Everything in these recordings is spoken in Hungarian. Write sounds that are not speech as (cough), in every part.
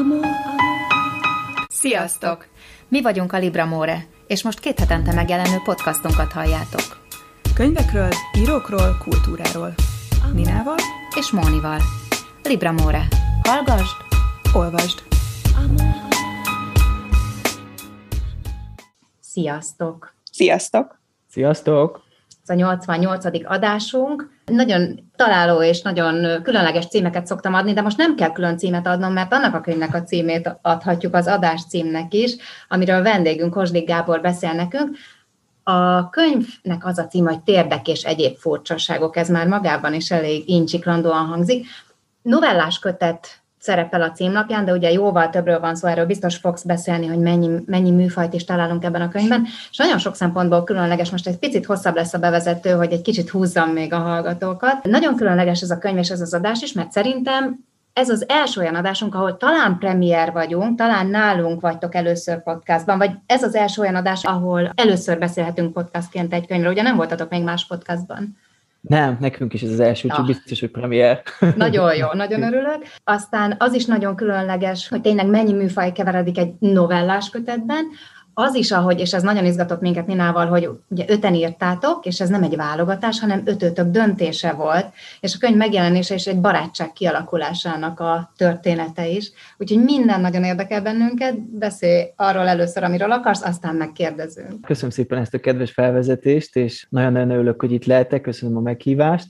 Amor. Sziasztok! Mi vagyunk a Libra More, és most két hetente megjelenő podcastunkat halljátok. Könyvekről, írókról, kultúráról. Ninával és Mónival. Libra More. Hallgasd, olvasd. Sziasztok! Sziasztok! Sziasztok! Ez a 88. adásunk. Nagyon találó és nagyon különleges címeket szoktam adni, de most nem kell külön címet adnom, mert annak a könyvnek a címét adhatjuk az adás címnek is, amiről a vendégünk Hoslik Gábor beszél nekünk. A könyvnek az a cím, hogy Térdek és egyéb furcsaságok, ez már magában is elég incsiklandóan hangzik. Novellás kötet szerepel a címlapján, de ugye jóval többről van szó, erről biztos fogsz beszélni, hogy mennyi, mennyi műfajt is találunk ebben a könyvben, és nagyon sok szempontból különleges, most egy picit hosszabb lesz a bevezető, hogy egy kicsit húzzam még a hallgatókat. Nagyon különleges ez a könyv és ez az adás is, mert szerintem ez az első olyan adásunk, ahol talán premier vagyunk, talán nálunk vagytok először podcastban, vagy ez az első olyan adás, ahol először beszélhetünk podcastként egy könyvről. Ugye nem voltatok még más podcastban? Nem, nekünk is ez az első, csak biztos, hogy premier. (laughs) Nagyon jó, nagyon örülök. Aztán az is nagyon különleges, hogy tényleg mennyi műfaj keveredik egy novellás kötetben, az is, ahogy, és ez nagyon izgatott minket Ninával, hogy ugye öten írtátok, és ez nem egy válogatás, hanem ötötök döntése volt, és a könyv megjelenése is egy barátság kialakulásának a története is. Úgyhogy minden nagyon érdekel bennünket, beszélj arról először, amiről akarsz, aztán megkérdezünk. Köszönöm szépen ezt a kedves felvezetést, és nagyon-nagyon örülök, hogy itt lehetek, köszönöm a meghívást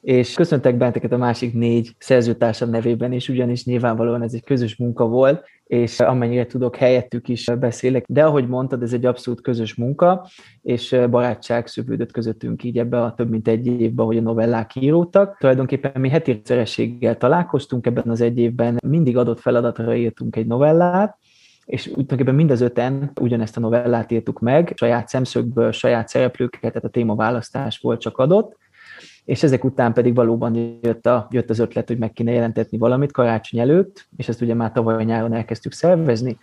és köszöntek benneteket a másik négy szerzőtársam nevében is, ugyanis nyilvánvalóan ez egy közös munka volt, és amennyire tudok, helyettük is beszélek. De ahogy mondtad, ez egy abszolút közös munka, és barátság szövődött közöttünk így ebbe a több mint egy évben, hogy a novellák íródtak. Tulajdonképpen mi heti szerességgel találkoztunk ebben az egy évben, mindig adott feladatra írtunk egy novellát, és úgy tulajdonképpen mind az öten ugyanezt a novellát írtuk meg, saját szemszögből, saját szereplőket, tehát a témaválasztás volt csak adott, és ezek után pedig valóban jött, a, jött az ötlet, hogy meg kéne jelentetni valamit karácsony előtt, és ezt ugye már tavaly nyáron elkezdtük szervezni,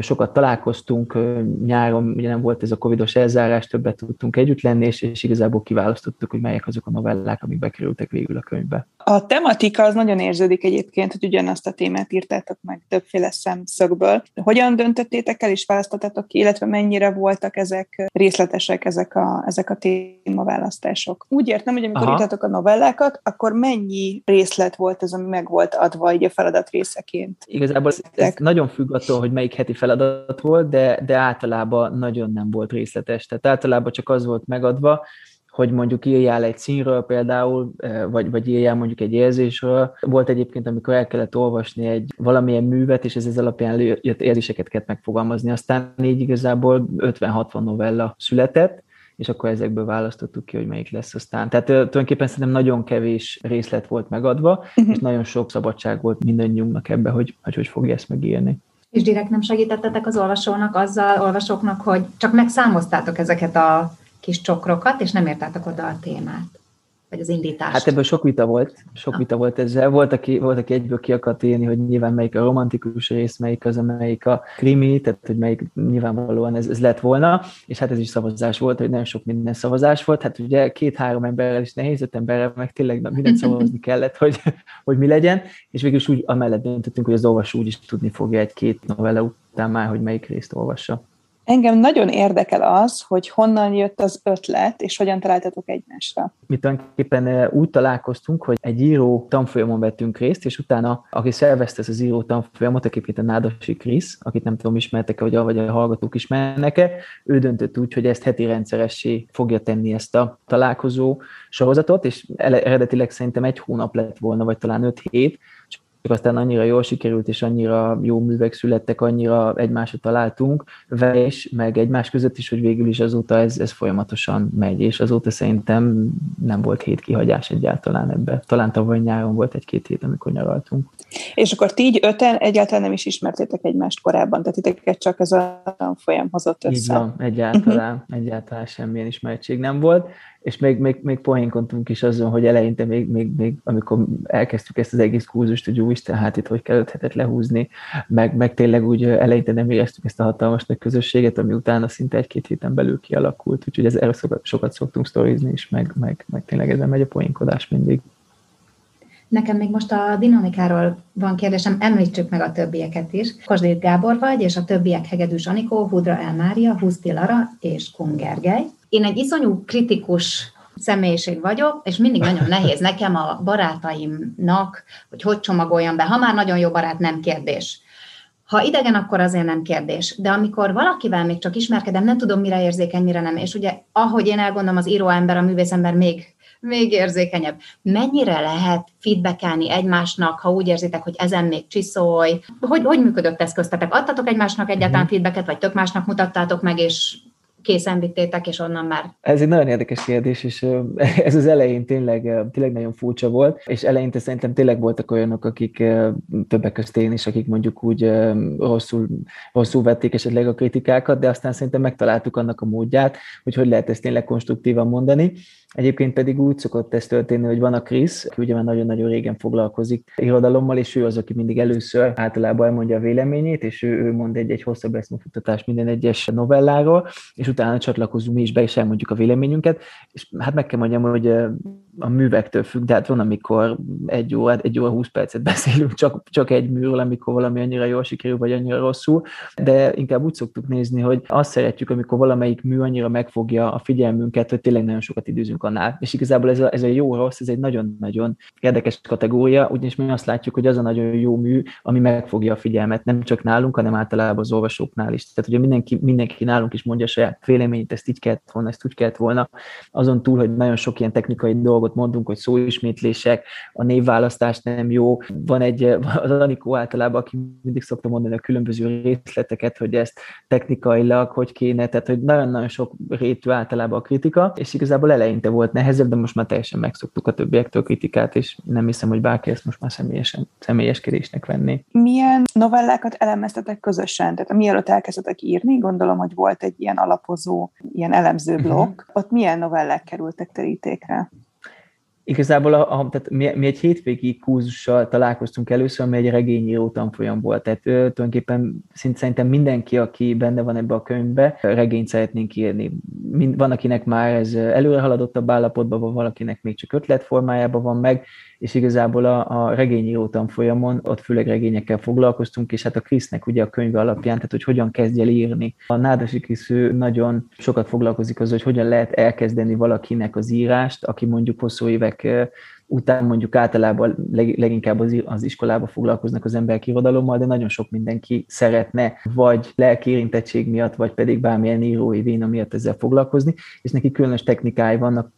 sokat találkoztunk, nyáron ugye nem volt ez a covidos elzárás, többet tudtunk együtt lenni, és, és igazából kiválasztottuk, hogy melyek azok a novellák, amik bekerültek végül a könyvbe. A tematika az nagyon érződik egyébként, hogy ugyanazt a témát írtátok meg többféle szemszögből. Hogyan döntöttétek el és választottátok ki, illetve mennyire voltak ezek részletesek, ezek a, ezek a témaválasztások? Úgy értem, hogy amikor Aha. írtatok a novellákat, akkor mennyi részlet volt ez, ami meg volt adva így a feladat részeként? Igazából ez nagyon függ attól, hogy melyik heti feladat volt, de, de általában nagyon nem volt részletes. Tehát általában csak az volt megadva, hogy mondjuk írjál egy színről például, vagy, vagy írjál mondjuk egy érzésről. Volt egyébként, amikor el kellett olvasni egy valamilyen művet, és ez ez alapján jött érzéseket kellett megfogalmazni. Aztán így igazából 50-60 novella született, és akkor ezekből választottuk ki, hogy melyik lesz aztán. Tehát tulajdonképpen szerintem nagyon kevés részlet volt megadva, uh-huh. és nagyon sok szabadság volt mindannyiunknak ebbe, hogy, hogy hogy fogja ezt megírni. És direkt nem segítettetek az olvasónak azzal, olvasóknak, hogy csak megszámoztátok ezeket a kis csokrokat, és nem értátok oda a témát vagy az indítást? Hát ebből sok vita volt, sok vita volt ezzel. Volt, aki, volt, aki egyből ki akart írni, hogy nyilván melyik a romantikus rész, melyik az, melyik a krimi, tehát hogy melyik nyilvánvalóan ez, ez lett volna, és hát ez is szavazás volt, hogy nagyon sok minden szavazás volt. Hát ugye két-három emberrel is nehéz, öt emberrel meg tényleg mindent (laughs) szavazni kellett, hogy, hogy mi legyen, és végül is úgy amellett döntöttünk, hogy az olvasó úgy is tudni fogja egy-két novella után már, hogy melyik részt olvassa. Engem nagyon érdekel az, hogy honnan jött az ötlet, és hogyan találtatok egymásra. Mi tulajdonképpen eh, úgy találkoztunk, hogy egy író tanfolyamon vettünk részt, és utána, aki szervezte ezt az író tanfolyamot, egyébként a Nádasi Krisz, akit nem tudom, ismertek-e, vagy a, vagy a hallgatók ismernek-e, ő döntött úgy, hogy ezt heti rendszeressé fogja tenni ezt a találkozó sorozatot, és eredetileg szerintem egy hónap lett volna, vagy talán öt hét, csak aztán annyira jól sikerült, és annyira jó művek születtek, annyira egymásra találtunk vele is, meg egymás között is, hogy végül is azóta ez, ez folyamatosan megy, és azóta szerintem nem volt hét kihagyás egyáltalán ebbe. Talán tavaly nyáron volt egy-két hét, amikor nyaraltunk. És akkor ti így öten egyáltalán nem is ismertétek egymást korábban, tehát titeket csak ez a folyam hozott össze. Így van, egyáltalán, uh-huh. egyáltalán semmilyen ismertség nem volt és még, még, még poénkodtunk is azon, hogy eleinte még, még, még amikor elkezdtük ezt az egész kurzust, hogy úristen, hát itt hogy kell öt lehúzni, meg, meg tényleg úgy eleinte nem éreztük ezt a hatalmas nagy közösséget, ami utána szinte egy-két héten belül kialakult, úgyhogy ez, erről sokat, sokat szoktunk sztorizni is, meg, meg, meg tényleg ezen megy a poénkodás mindig. Nekem még most a dinamikáról van kérdésem, említsük meg a többieket is. Kosdét Gábor vagy, és a többiek Hegedűs Anikó, Hudra El Mária, Huszti Lara és Kun. Én egy iszonyú kritikus személyiség vagyok, és mindig nagyon nehéz (laughs) nekem a barátaimnak, hogy hogy csomagoljam be. Ha már nagyon jó barát, nem kérdés. Ha idegen, akkor azért nem kérdés. De amikor valakivel még csak ismerkedem, nem tudom, mire érzékeny, mire nem. És ugye, ahogy én elgondolom, az íróember, a művészember még még érzékenyebb. Mennyire lehet feedbackelni egymásnak, ha úgy érzitek, hogy ezen még csiszolj? Hogy, hogy működött ez köztetek? Adtatok egymásnak egyáltalán mhm. feedbacket, vagy tök másnak mutattátok meg, és készen vittétek, és onnan már? Ez egy nagyon érdekes kérdés, és (laughs) ez az elején tényleg, tényleg nagyon furcsa volt, és eleinte szerintem tényleg voltak olyanok, akik többek közt én is, akik mondjuk úgy rosszul, rosszul vették esetleg a kritikákat, de aztán szerintem megtaláltuk annak a módját, hogy hogy lehet ezt tényleg konstruktívan mondani. Egyébként pedig úgy szokott ez történni, hogy van a Krisz, aki ugye már nagyon-nagyon régen foglalkozik irodalommal, és ő az, aki mindig először általában elmondja a véleményét, és ő, ő mond egy-egy hosszabb eszmefutatást minden egyes novelláról, és utána csatlakozunk mi is be, és elmondjuk a véleményünket, és hát meg kell mondjam, hogy a művektől függ, de hát van, amikor egy óra, egy óra, húsz percet beszélünk csak, csak egy műről, amikor valami annyira jól sikerül, vagy annyira rosszul, de inkább úgy szoktuk nézni, hogy azt szeretjük, amikor valamelyik mű annyira megfogja a figyelmünket, hogy tényleg nagyon sokat időzünk annál. És igazából ez a, ez a jó-rossz, ez egy nagyon-nagyon érdekes kategória, ugyanis mi azt látjuk, hogy az a nagyon jó mű, ami megfogja a figyelmet, nem csak nálunk, hanem általában az olvasóknál is. Tehát ugye mindenki, mindenki nálunk is mondja saját véleményt, ezt így kellett volna, ezt úgy kellett volna. Azon túl, hogy nagyon sok ilyen technikai dolgot mondunk, hogy szóismétlések, a névválasztás nem jó. Van egy, az Anikó általában, aki mindig szokta mondani a különböző részleteket, hogy ezt technikailag hogy kéne, tehát hogy nagyon-nagyon sok rétű általában a kritika, és igazából eleinte volt nehezebb, de most már teljesen megszoktuk a többiektől kritikát, és nem hiszem, hogy bárki ezt most már személyesen, személyeskedésnek venni. Milyen novellákat elemeztetek közösen? Tehát mielőtt elkezdtetek írni, gondolom, hogy volt egy ilyen alapozó, ilyen elemző blokk. Uh-huh. Ott milyen novellák kerültek terítékre? Igazából a, a, tehát mi, mi egy hétvégi kurzussal találkoztunk először, ami egy regényíró tanfolyam volt. Tehát ő, tulajdonképpen szinte szerintem mindenki, aki benne van ebbe a könyvbe, regényt szeretnénk írni. Mind, van, akinek már ez előre haladottabb állapotban van, valakinek még csak ötletformájában van meg, és igazából a, a regényíró tanfolyamon ott főleg regényekkel foglalkoztunk, és hát a Krisznek ugye a könyve alapján, tehát hogy hogyan kezdj el írni. A Nádasi Krisz nagyon sokat foglalkozik az, hogy hogyan lehet elkezdeni valakinek az írást, aki mondjuk hosszú évek után mondjuk általában leg, leginkább az, az iskolába foglalkoznak az emberek irodalommal, de nagyon sok mindenki szeretne vagy lelki érintettség miatt, vagy pedig bármilyen írói véna miatt ezzel foglalkozni, és neki különös technikái vannak,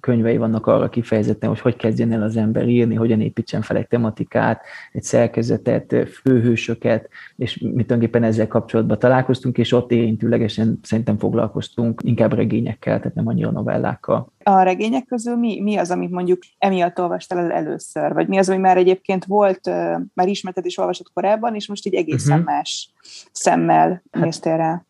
könyvei vannak arra kifejezetten, hogy hogy kezdjen el az ember írni, hogyan építsen fel egy tematikát, egy szerkezetet, főhősöket, és mi tulajdonképpen ezzel kapcsolatban találkoztunk, és ott érintőlegesen szerintem foglalkoztunk inkább regényekkel, tehát nem annyira novellákkal. A regények közül mi, mi az, amit mondjuk emiatt olvastál el először? Vagy mi az, ami már egyébként volt, már ismerted és olvasott korábban, és most így egészen uh-huh. más szemmel hát, néztél rá?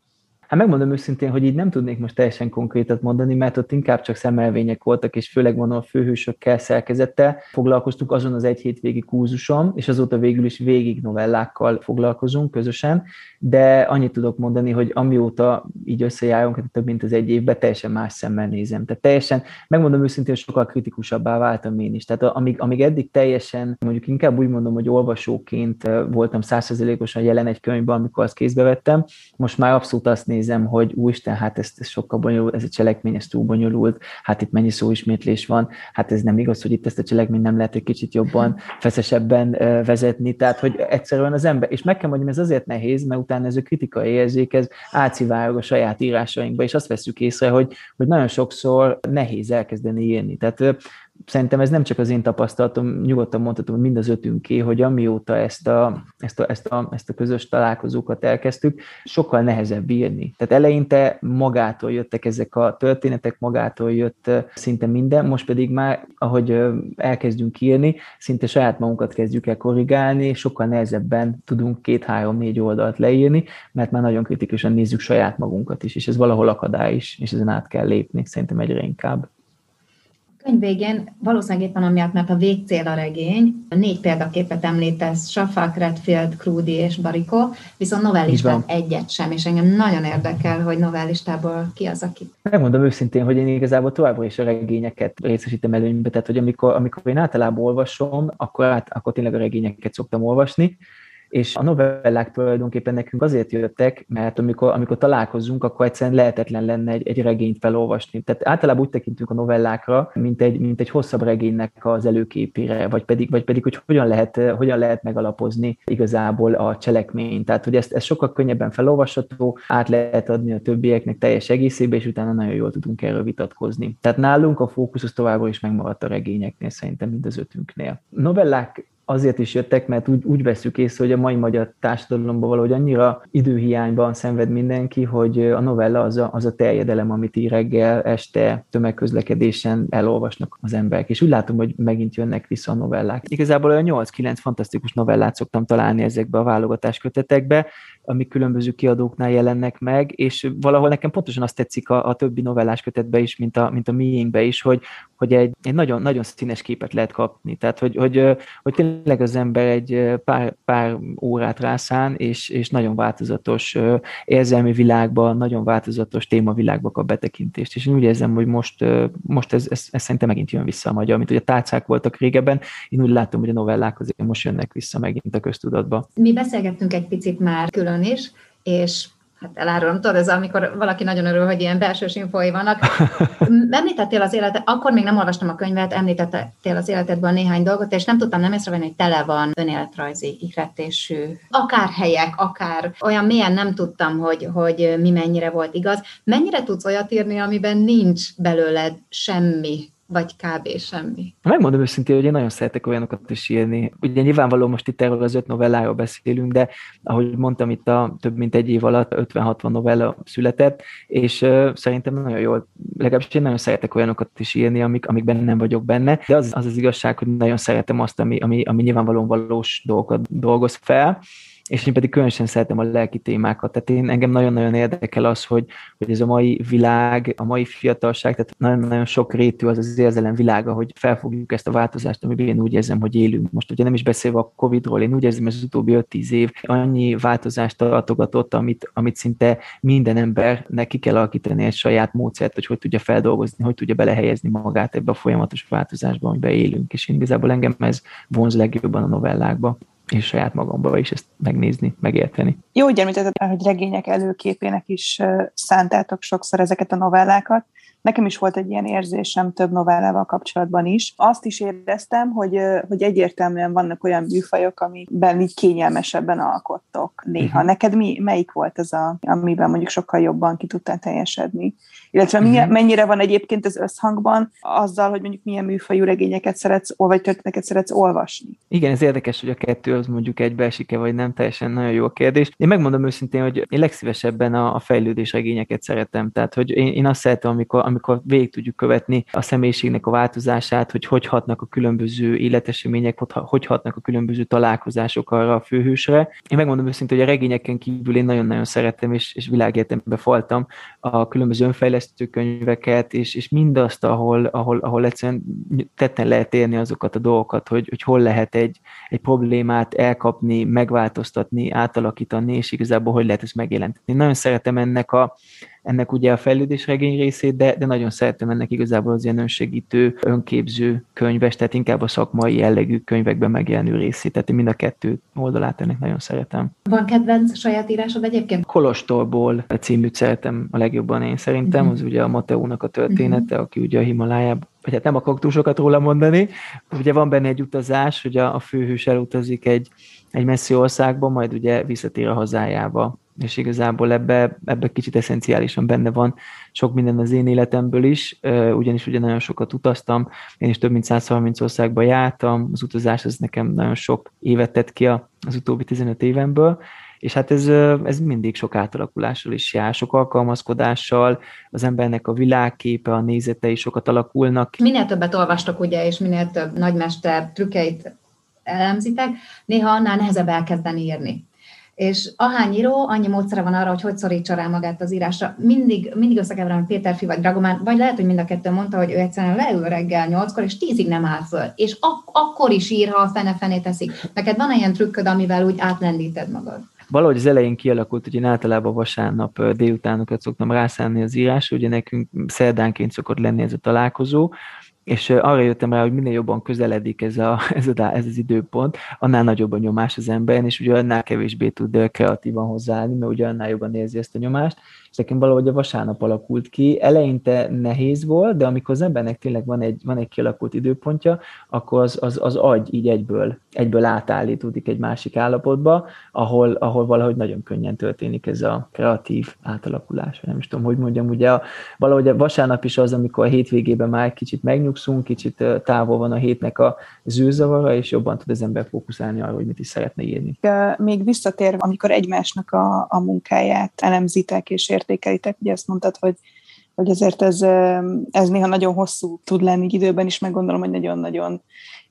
Hát megmondom őszintén, hogy így nem tudnék most teljesen konkrétat mondani, mert ott inkább csak szemelvények voltak, és főleg mondom a főhősökkel szerkezettel foglalkoztunk azon az egy hétvégi kúzuson, és azóta végül is végig novellákkal foglalkozunk közösen, de annyit tudok mondani, hogy amióta így összejárunk, hát több mint az egy évben, teljesen más szemmel nézem. Tehát teljesen, megmondom őszintén, sokkal kritikusabbá váltam én is. Tehát amíg, amíg eddig teljesen, mondjuk inkább úgy mondom, hogy olvasóként voltam százszerzelékosan jelen egy könyvben, amikor azt kézbe vettem, most már abszolút azt nézem, hogy úristen, hát ez, ez sokkal bonyolult, ez a cselekmény, ez túl bonyolult, hát itt mennyi szóismétlés van, hát ez nem igaz, hogy itt ezt a cselekményt nem lehet egy kicsit jobban, (laughs) feszesebben vezetni, tehát hogy egyszerűen az ember, és meg kell mondjam, ez azért nehéz, mert utána ez a kritikai érzék, ez átszivárog a saját írásainkba, és azt veszük észre, hogy, hogy nagyon sokszor nehéz elkezdeni írni. Tehát szerintem ez nem csak az én tapasztalatom, nyugodtan mondhatom, mind az ötünké, hogy amióta ezt a, ezt, a, ezt, a, ezt a közös találkozókat elkezdtük, sokkal nehezebb írni. Tehát eleinte magától jöttek ezek a történetek, magától jött szinte minden, most pedig már, ahogy elkezdünk írni, szinte saját magunkat kezdjük el korrigálni, sokkal nehezebben tudunk két-három-négy oldalt leírni, mert már nagyon kritikusan nézzük saját magunkat is, és ez valahol akadály is, és ezen át kell lépni, szerintem egyre inkább. Könyv végén valószínűleg éppen amiatt, mert a végcél a regény, négy példaképet említesz, Shafak, Redfield, Krúdi és Bariko, viszont novellistát egyet sem, és engem nagyon érdekel, hogy novellistából ki az, aki. Megmondom őszintén, hogy én igazából továbbra is a regényeket részesítem előnybe, tehát hogy amikor, amikor én általában olvasom, akkor, át, akkor tényleg a regényeket szoktam olvasni, és a novellák tulajdonképpen nekünk azért jöttek, mert amikor, amikor találkozunk, akkor egyszerűen lehetetlen lenne egy, egy regényt felolvasni. Tehát általában úgy tekintünk a novellákra, mint egy, mint egy hosszabb regénynek az előképére, vagy pedig, vagy pedig hogy hogyan lehet, hogyan lehet megalapozni igazából a cselekményt. Tehát, hogy ezt, ez sokkal könnyebben felolvasható, át lehet adni a többieknek teljes egészébe, és utána nagyon jól tudunk erről vitatkozni. Tehát nálunk a fókusz továbbra is megmaradt a regényeknél, szerintem mind az ötünknél. Novellák azért is jöttek, mert úgy, úgy veszük észre, hogy a mai magyar társadalomban valahogy annyira időhiányban szenved mindenki, hogy a novella az a, az a terjedelem, amit így reggel, este tömegközlekedésen elolvasnak az emberek. És úgy látom, hogy megint jönnek vissza a novellák. Igazából olyan 8-9 fantasztikus novellát szoktam találni ezekbe a válogatás kötetekbe, amik különböző kiadóknál jelennek meg, és valahol nekem pontosan azt tetszik a, a többi novellás kötetbe is, mint a, mint a miénkbe is, hogy, hogy egy, egy nagyon, nagyon színes képet lehet kapni. Tehát, hogy, hogy, hogy tényleg az ember egy pár, pár órát rászán, és, és nagyon változatos érzelmi világban, nagyon változatos témavilágba kap betekintést. És én úgy érzem, hogy most, most ez, ez, ez szerintem megint jön vissza a magyar, mint hogy a tárcák voltak régebben, én úgy látom, hogy a novellák azért most jönnek vissza megint a köztudatba. Mi beszélgettünk egy picit már külön is, és hát elárulom, tudod, ez amikor valaki nagyon örül, hogy ilyen belsős infói vannak. (laughs) Említettél az életet, akkor még nem olvastam a könyvet, említettél az életedből néhány dolgot, és nem tudtam nem észrevenni, hogy tele van önéletrajzi ihletésű, akár helyek, akár olyan mélyen nem tudtam, hogy, hogy mi mennyire volt igaz. Mennyire tudsz olyat írni, amiben nincs belőled semmi vagy kb. semmi. Megmondom őszintén, hogy én nagyon szeretek olyanokat is írni. Ugye nyilvánvaló most itt erről az öt novelláról beszélünk, de ahogy mondtam, itt a több mint egy év alatt 50-60 novella született, és uh, szerintem nagyon jól, legalábbis én nagyon szeretek olyanokat is írni, amik, amikben nem vagyok benne, de az az, az igazság, hogy nagyon szeretem azt, ami, ami, ami nyilvánvalóan valós dolgokat dolgoz fel, és én pedig különösen szeretem a lelki témákat. Tehát én engem nagyon-nagyon érdekel az, hogy, hogy ez a mai világ, a mai fiatalság, tehát nagyon-nagyon sok rétű az az érzelem világa, hogy felfogjuk ezt a változást, amiben én úgy érzem, hogy élünk. Most ugye nem is beszélve a Covid-ról, én úgy érzem, hogy az utóbbi 5-10 év annyi változást tartogatott, amit, amit szinte minden ember neki kell alakítani egy saját módszert, hogy hogy tudja feldolgozni, hogy tudja belehelyezni magát ebbe a folyamatos változásba, amiben élünk. És én igazából engem ez vonz legjobban a novellákba és saját magamba is ezt megnézni, megérteni. Jó, hogy említetted, hogy regények előképének is szántátok sokszor ezeket a novellákat. Nekem is volt egy ilyen érzésem több novellával kapcsolatban is. Azt is éreztem, hogy, hogy egyértelműen vannak olyan műfajok, amiben így kényelmesebben alkottok néha. Uh-huh. Neked mi, melyik volt az, a, amiben mondjuk sokkal jobban ki tudtál teljesedni? Illetve uh-huh. mennyire van egyébként ez összhangban azzal, hogy mondjuk milyen műfajú regényeket szeretsz, vagy történeteket szeretsz olvasni? Igen, ez érdekes, hogy a kettő az mondjuk egybeesik-e, vagy nem, teljesen nagyon jó a kérdés. Én megmondom őszintén, hogy én legszívesebben a, a fejlődés regényeket szeretem. Tehát, hogy én, én azt szeretem, amikor, amikor végig tudjuk követni a személyiségnek a változását, hogy hogy hatnak a különböző életesemények, hogy hatnak a különböző találkozások arra a főhősre. Én megmondom őszintén, hogy a regényeken kívül én nagyon-nagyon szeretem, és, és világértembe faltam a különböző önfejlesztő könyveket, és, és mindazt, ahol, ahol, ahol egyszerűen tetten lehet érni azokat a dolgokat, hogy, hogy hol lehet egy, egy problémát elkapni, megváltoztatni, átalakítani, és igazából hogy lehet ezt megjelenteni. Nagyon szeretem ennek a, ennek ugye a fejlődésregény részét, de, de nagyon szeretem ennek igazából az ilyen önsegítő, önképző könyves, tehát inkább a szakmai jellegű könyvekben megjelenő részét, tehát én mind a kettő oldalát ennek nagyon szeretem. Van kedvenc saját írásod egyébként? Kolostorból címűt szeretem a legjobban én szerintem, uh-huh. az ugye a Mateónak a története, uh-huh. aki ugye a Himalájában vagy hát nem akarok túl sokat róla mondani. Ugye van benne egy utazás, hogy a, a főhős elutazik egy, egy messzi országba, majd ugye visszatér a hazájába és igazából ebbe, ebbe kicsit eszenciálisan benne van sok minden az én életemből is, ugyanis ugye nagyon sokat utaztam, én is több mint 130 országba jártam, az utazás az nekem nagyon sok évet tett ki az utóbbi 15 évemből, és hát ez, ez mindig sok átalakulással is jár, sok alkalmazkodással, az embernek a világképe, a nézetei sokat alakulnak. Minél többet olvastok, ugye, és minél több nagymester trükkeit elemzitek, néha annál nehezebb elkezdeni írni és ahány író, annyi módszere van arra, hogy hogy szorítsa rá magát az írásra. Mindig, mindig összekeverem Péterfi vagy Dragomán, vagy lehet, hogy mind a kettő mondta, hogy ő egyszerűen leül reggel nyolckor, és tízig nem áll föl. És ak- akkor is ír, ha a fene-fené teszik. Neked van ilyen trükköd, amivel úgy átlendíted magad? valahogy az elején kialakult, hogy én általában vasárnap délutánokat szoktam rászállni az írás, ugye nekünk szerdánként szokott lenni ez a találkozó, és arra jöttem rá, hogy minél jobban közeledik ez, a, (laughs) ez, a, ez az időpont, annál nagyobb a nyomás az emberen, és ugye annál kevésbé tud kreatívan hozzáállni, mert ugye annál jobban érzi ezt a nyomást, és nekem valahogy a vasárnap alakult ki. Eleinte nehéz volt, de amikor az embernek tényleg van egy, van egy kialakult időpontja, akkor az, az, az agy így egyből, egyből átállítódik egy másik állapotba, ahol, ahol valahogy nagyon könnyen történik ez a kreatív átalakulás. Nem is tudom, hogy mondjam, ugye a, valahogy a vasárnap is az, amikor a hétvégében már egy kicsit megnyugszunk, kicsit távol van a hétnek a zűrzavara, és jobban tud az ember fókuszálni arra, hogy mit is szeretne írni. Még visszatérve, amikor egymásnak a, a munkáját elemzitek és ért értékelitek. Ugye ezt mondtad, hogy, hogy ezért ez, ez néha nagyon hosszú tud lenni időben is, meg gondolom, hogy nagyon-nagyon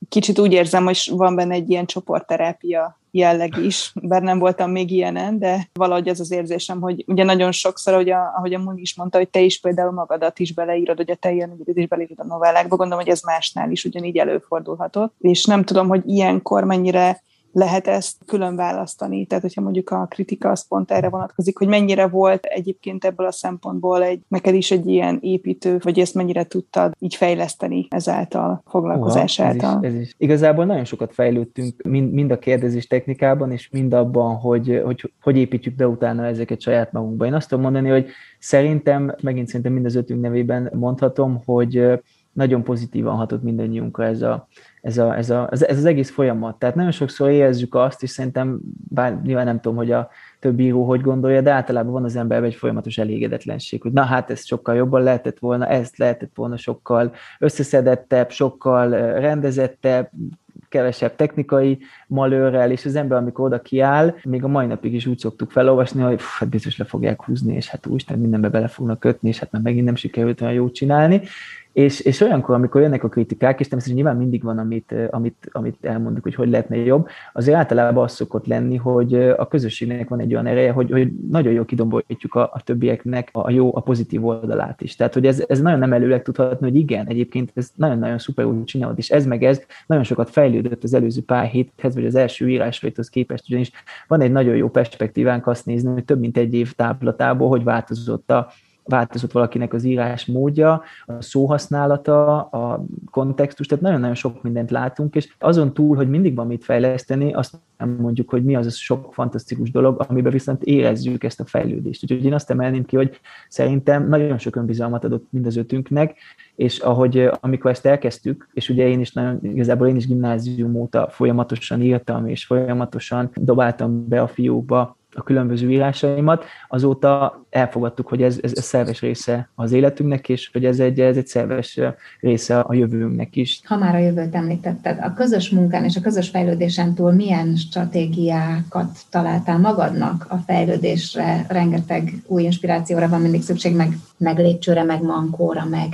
kicsit úgy érzem, hogy van benne egy ilyen csoportterápia jelleg is, bár nem voltam még ilyenen, de valahogy ez az érzésem, hogy ugye nagyon sokszor, ahogy a, ahogy a Muni is mondta, hogy te is például magadat is beleírod, hogy a te ilyen is beleírod a novellákba, gondolom, hogy ez másnál is ugyanígy előfordulhatott, és nem tudom, hogy ilyenkor mennyire lehet ezt külön választani. Tehát, hogyha mondjuk a kritika az pont erre vonatkozik, hogy mennyire volt egyébként ebből a szempontból egy, neked is egy ilyen építő, vagy ezt mennyire tudtad így fejleszteni ezáltal, foglalkozás Uha, által. Ez is, ez is. Igazából nagyon sokat fejlődtünk mind, mind a kérdezés technikában, és mind abban, hogy, hogy hogy építjük be utána ezeket saját magunkba. Én azt tudom mondani, hogy szerintem, megint szerintem mind az ötünk nevében mondhatom, hogy nagyon pozitívan hatott mindannyiunkra ez, a, ez, a, ez, a, ez, az egész folyamat. Tehát nagyon sokszor érezzük azt, és szerintem, bár nyilván nem tudom, hogy a több író hogy gondolja, de általában van az emberben egy folyamatos elégedetlenség, hogy na hát ez sokkal jobban lehetett volna, ezt lehetett volna sokkal összeszedettebb, sokkal rendezettebb, kevesebb technikai malőrrel, és az ember, amikor oda kiáll, még a mai napig is úgy szoktuk felolvasni, hogy pff, hát biztos le fogják húzni, és hát úgy, mindenbe bele fognak kötni, és hát már megint nem sikerült olyan jót csinálni, és, és olyankor, amikor jönnek a kritikák, és természetesen nyilván mindig van, amit, amit, amit elmondjuk, hogy hogy lehetne jobb, azért általában az szokott lenni, hogy a közösségnek van egy olyan ereje, hogy, hogy nagyon jól kidomborítjuk a, a többieknek a jó, a pozitív oldalát is. Tehát, hogy ez, ez nagyon nem előleg tudhatni, hogy igen, egyébként ez nagyon-nagyon szuper úgy csinálod, és ez meg ez nagyon sokat fejlődött az előző pár héthez, vagy az első írásfajthoz képest, ugyanis van egy nagyon jó perspektívánk azt nézni, hogy több mint egy év táblatából, hogy változott a, változott valakinek az írás módja, a szóhasználata, a kontextus, tehát nagyon-nagyon sok mindent látunk, és azon túl, hogy mindig van mit fejleszteni, azt nem mondjuk, hogy mi az a sok fantasztikus dolog, amiben viszont érezzük ezt a fejlődést. Úgyhogy én azt emelném ki, hogy szerintem nagyon sok önbizalmat adott mind az ötünknek, és ahogy amikor ezt elkezdtük, és ugye én is nagyon, igazából én is gimnázium óta folyamatosan írtam, és folyamatosan dobáltam be a fiókba a különböző írásaimat, azóta elfogadtuk, hogy ez, ez, ez szerves része az életünknek, és hogy ez egy, ez egy szerves része a jövőnknek is. Ha már a jövőt említetted, a közös munkán és a közös fejlődésen túl milyen stratégiákat találtál magadnak a fejlődésre? Rengeteg új inspirációra van mindig szükség, meg, meg lépcsőre, meg mankóra, meg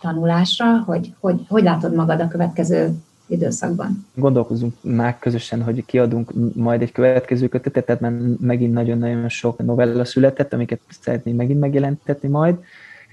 tanulásra, hogy, hogy hogy látod magad a következő időszakban. Gondolkozunk már közösen, hogy kiadunk majd egy következő kötetet, már megint nagyon-nagyon sok novella született, amiket szeretnénk megint megjelentetni majd,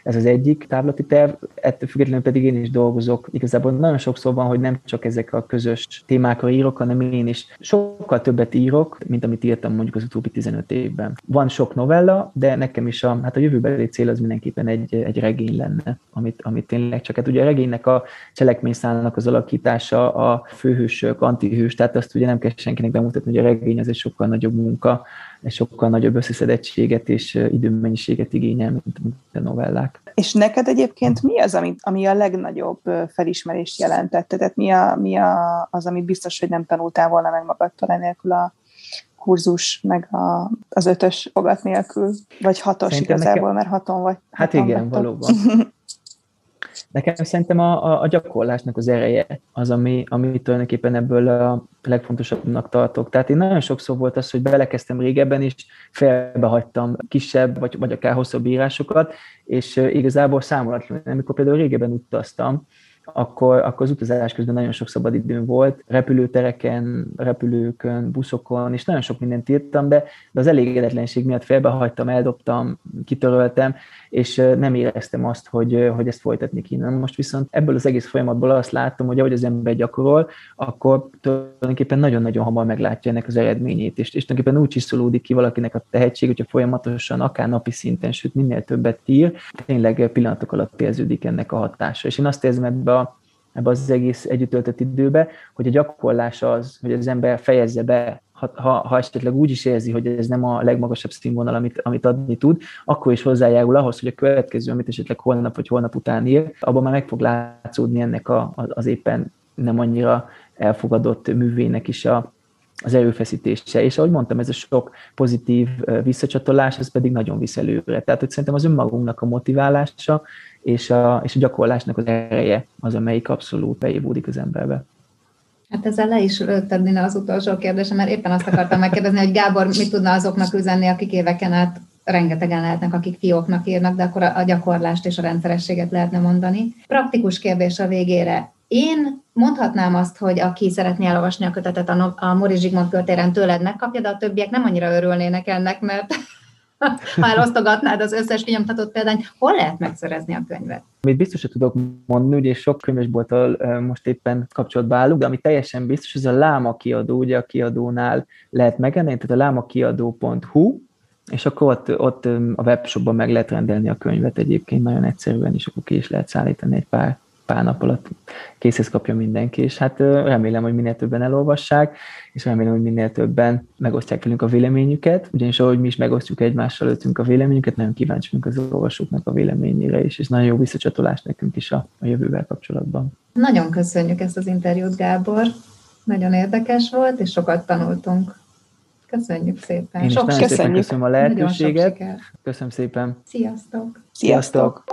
ez az egyik táblati terv, ettől függetlenül pedig én is dolgozok. Igazából nagyon sokszor van, hogy nem csak ezek a közös témákra írok, hanem én is sokkal többet írok, mint amit írtam mondjuk az utóbbi 15 évben. Van sok novella, de nekem is a, hát a jövőbeli cél az mindenképpen egy, egy regény lenne, amit, amit tényleg csak, hát ugye a regénynek a cselekményszállnak az alakítása, a főhősök, antihős, tehát azt ugye nem kell senkinek bemutatni, hogy a regény az egy sokkal nagyobb munka, sokkal nagyobb összeszedettséget és időmennyiséget igényel, mint, mint a novellák. És neked egyébként mi az, ami, ami a legnagyobb felismerést jelentette? Tehát mi, a, mi a, az, amit biztos, hogy nem tanultál volna meg magadtól enélkül a kurzus, meg a, az ötös fogat nélkül, vagy hatos Szerintem igazából, nekem... mert haton vagy. Hát haton igen, vettem. valóban. (laughs) Nekem szerintem a, a, a gyakorlásnak az ereje az, ami, ami tulajdonképpen ebből a legfontosabbnak tartok. Tehát én nagyon sokszor volt az, hogy belekezdtem régebben, és felbehagytam kisebb, vagy, vagy akár hosszabb írásokat, és igazából számolatlan, amikor például régebben utaztam, akkor, akkor az utazás közben nagyon sok szabad időm volt, repülőtereken, repülőkön, buszokon, és nagyon sok mindent írtam, de, de az elégedetlenség miatt félbehagytam, eldobtam, kitöröltem, és nem éreztem azt, hogy, hogy ezt folytatni kéne. Most viszont ebből az egész folyamatból azt látom, hogy ahogy az ember gyakorol, akkor tulajdonképpen nagyon-nagyon hamar meglátja ennek az eredményét, és, és tulajdonképpen úgy csiszolódik ki valakinek a tehetség, hogyha folyamatosan, akár napi szinten, sőt minél többet ír, tényleg pillanatok alatt érződik ennek a hatása. És én azt érzem ebbe, ebbe az egész együtt töltött időbe, hogy a gyakorlás az, hogy az ember fejezze be. Ha, ha esetleg úgy is érzi, hogy ez nem a legmagasabb színvonal, amit, amit adni tud, akkor is hozzájárul ahhoz, hogy a következő, amit esetleg holnap vagy holnap után ír, abban már meg fog látszódni ennek a, az éppen nem annyira elfogadott művének is a, az erőfeszítése. És ahogy mondtam, ez a sok pozitív visszacsatolás, ez pedig nagyon visz előre. Tehát, hogy szerintem az önmagunknak a motiválása és a, és a gyakorlásnak az ereje az, amelyik abszolút beévódik az emberbe. Hát ezzel le is lőtted az utolsó kérdésem, mert éppen azt akartam megkérdezni, hogy Gábor mit tudna azoknak üzenni, akik éveken át rengetegen lehetnek, akik fióknak írnak, de akkor a gyakorlást és a rendszerességet lehetne mondani. Praktikus kérdés a végére. Én mondhatnám azt, hogy aki szeretné elolvasni a kötetet a, a Mori Zsigmond költéren tőled megkapja, de a többiek nem annyira örülnének ennek, mert (laughs) ha elosztogatnád az összes kinyomtatott példányt, hol lehet megszerezni a könyvet? Amit biztos, hogy tudok mondani, ugye sok könyvesbolttal most éppen kapcsolatban állunk, de ami teljesen biztos, ez a Láma kiadó, ugye a kiadónál lehet megenni, tehát a lámakiadó.hu, és akkor ott, ott a webshopban meg lehet rendelni a könyvet egyébként nagyon egyszerűen, és akkor ki is lehet szállítani egy pár pár nap alatt készhez kapja mindenki, és hát remélem, hogy minél többen elolvassák, és remélem, hogy minél többen megosztják velünk a véleményüket, ugyanis ahogy mi is megosztjuk egymással ötünk a véleményünket, nagyon kíváncsi vagyunk az olvasóknak a véleményére is, és nagyon jó visszacsatolás nekünk is a, a jövővel kapcsolatban. Nagyon köszönjük ezt az interjút, Gábor. Nagyon érdekes volt, és sokat tanultunk. Köszönjük szépen. Én is sok nagyon szépen köszönöm a lehetőséget. Köszönöm szépen. Sziasztok. Sziasztok.